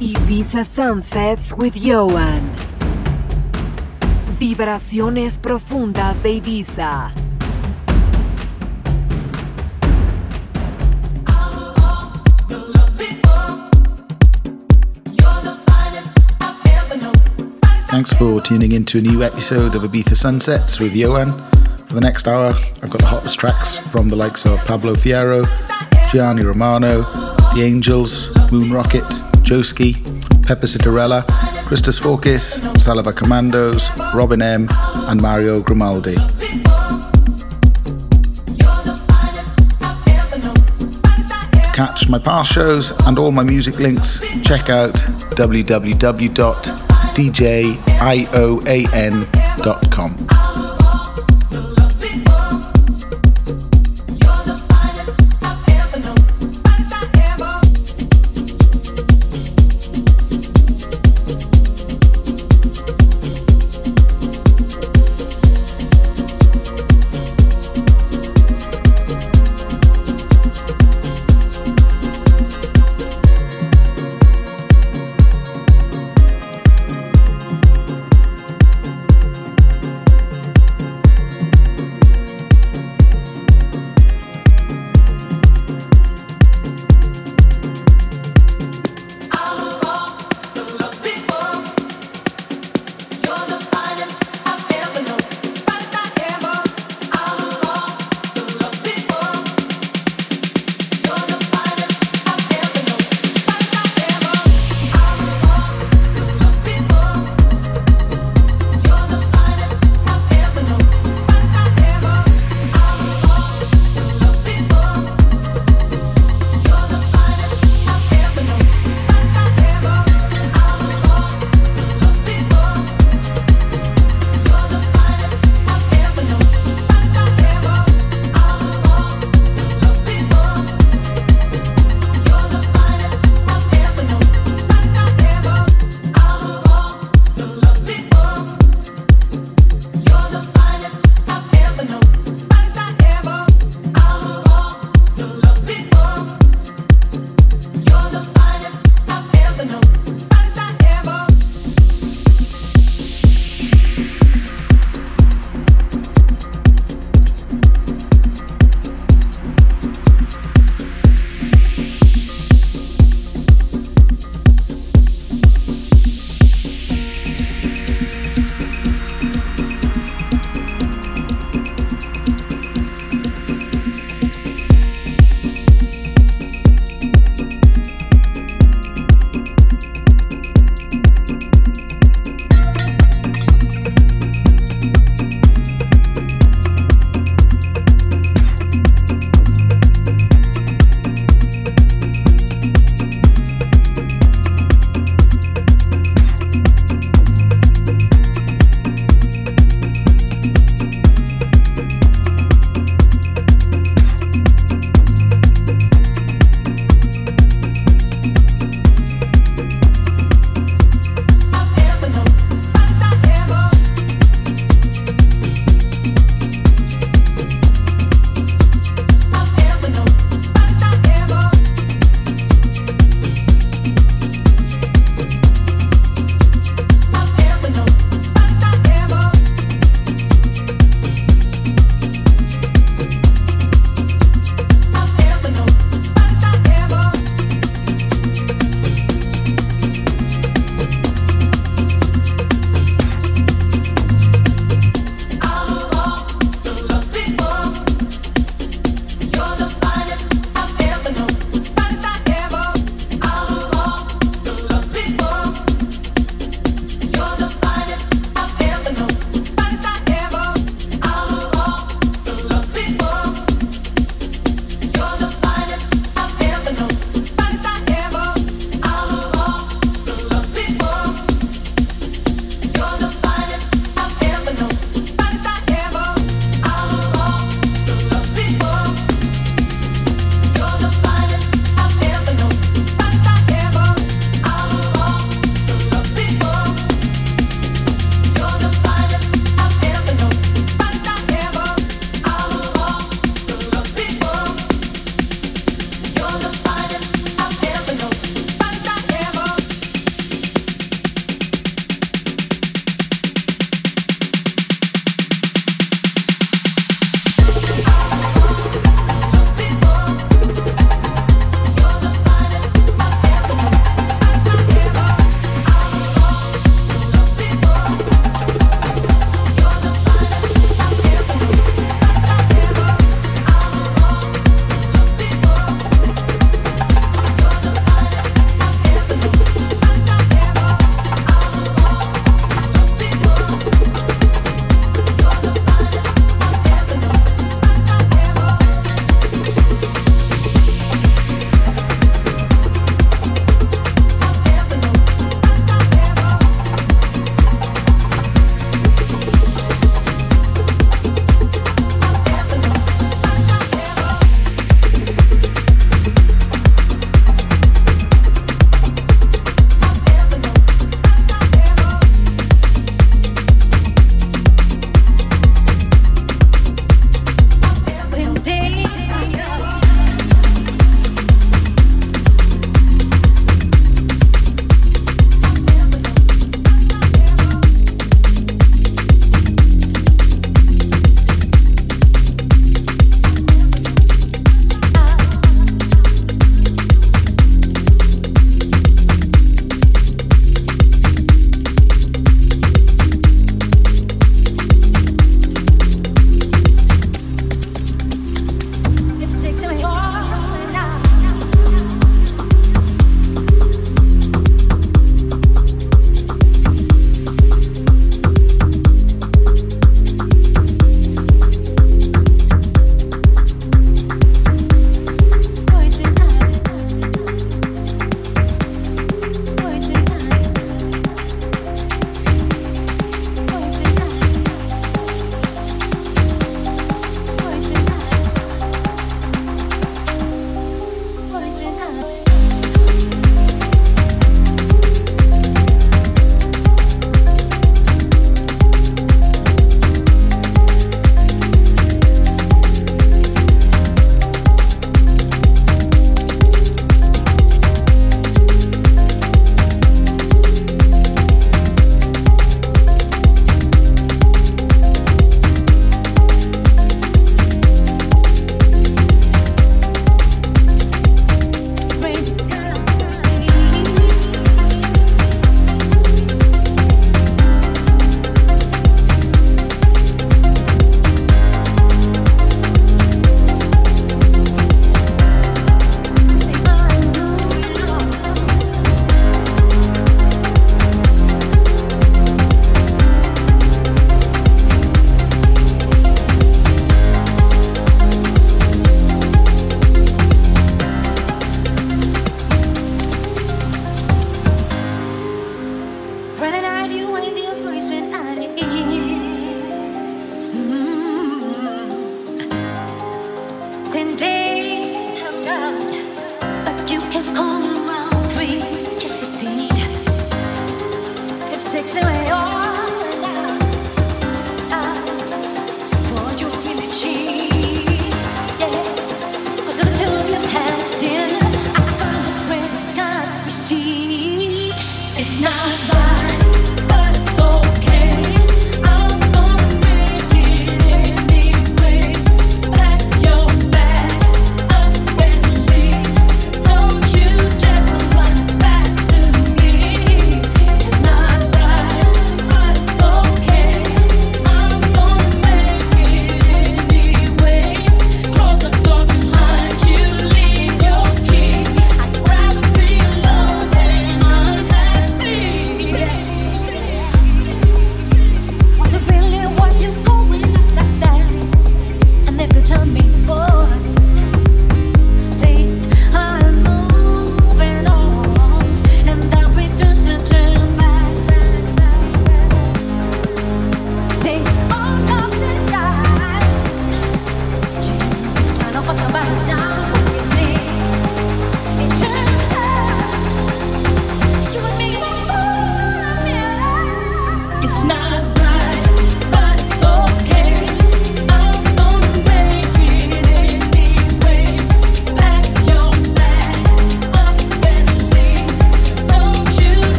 Ibiza Sunsets with Ioan. Vibraciones profundas de Ibiza. Thanks for tuning in to a new episode of Ibiza Sunsets with Ioan. For the next hour, I've got the hottest tracks from the likes of Pablo Fierro, Gianni Romano, The Angels, Moon Rocket, Joski, Pepe Citarella, Christos Fourkis, Salva Commandos, Robin M, and Mario Grimaldi. Catch my past shows and all my music links, check out www.djioan.com.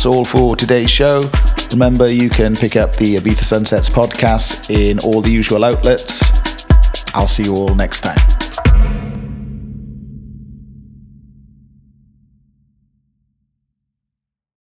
That's all for today's show. Remember, you can pick up the Ibiza Sunsets podcast in all the usual outlets. I'll see you all next time.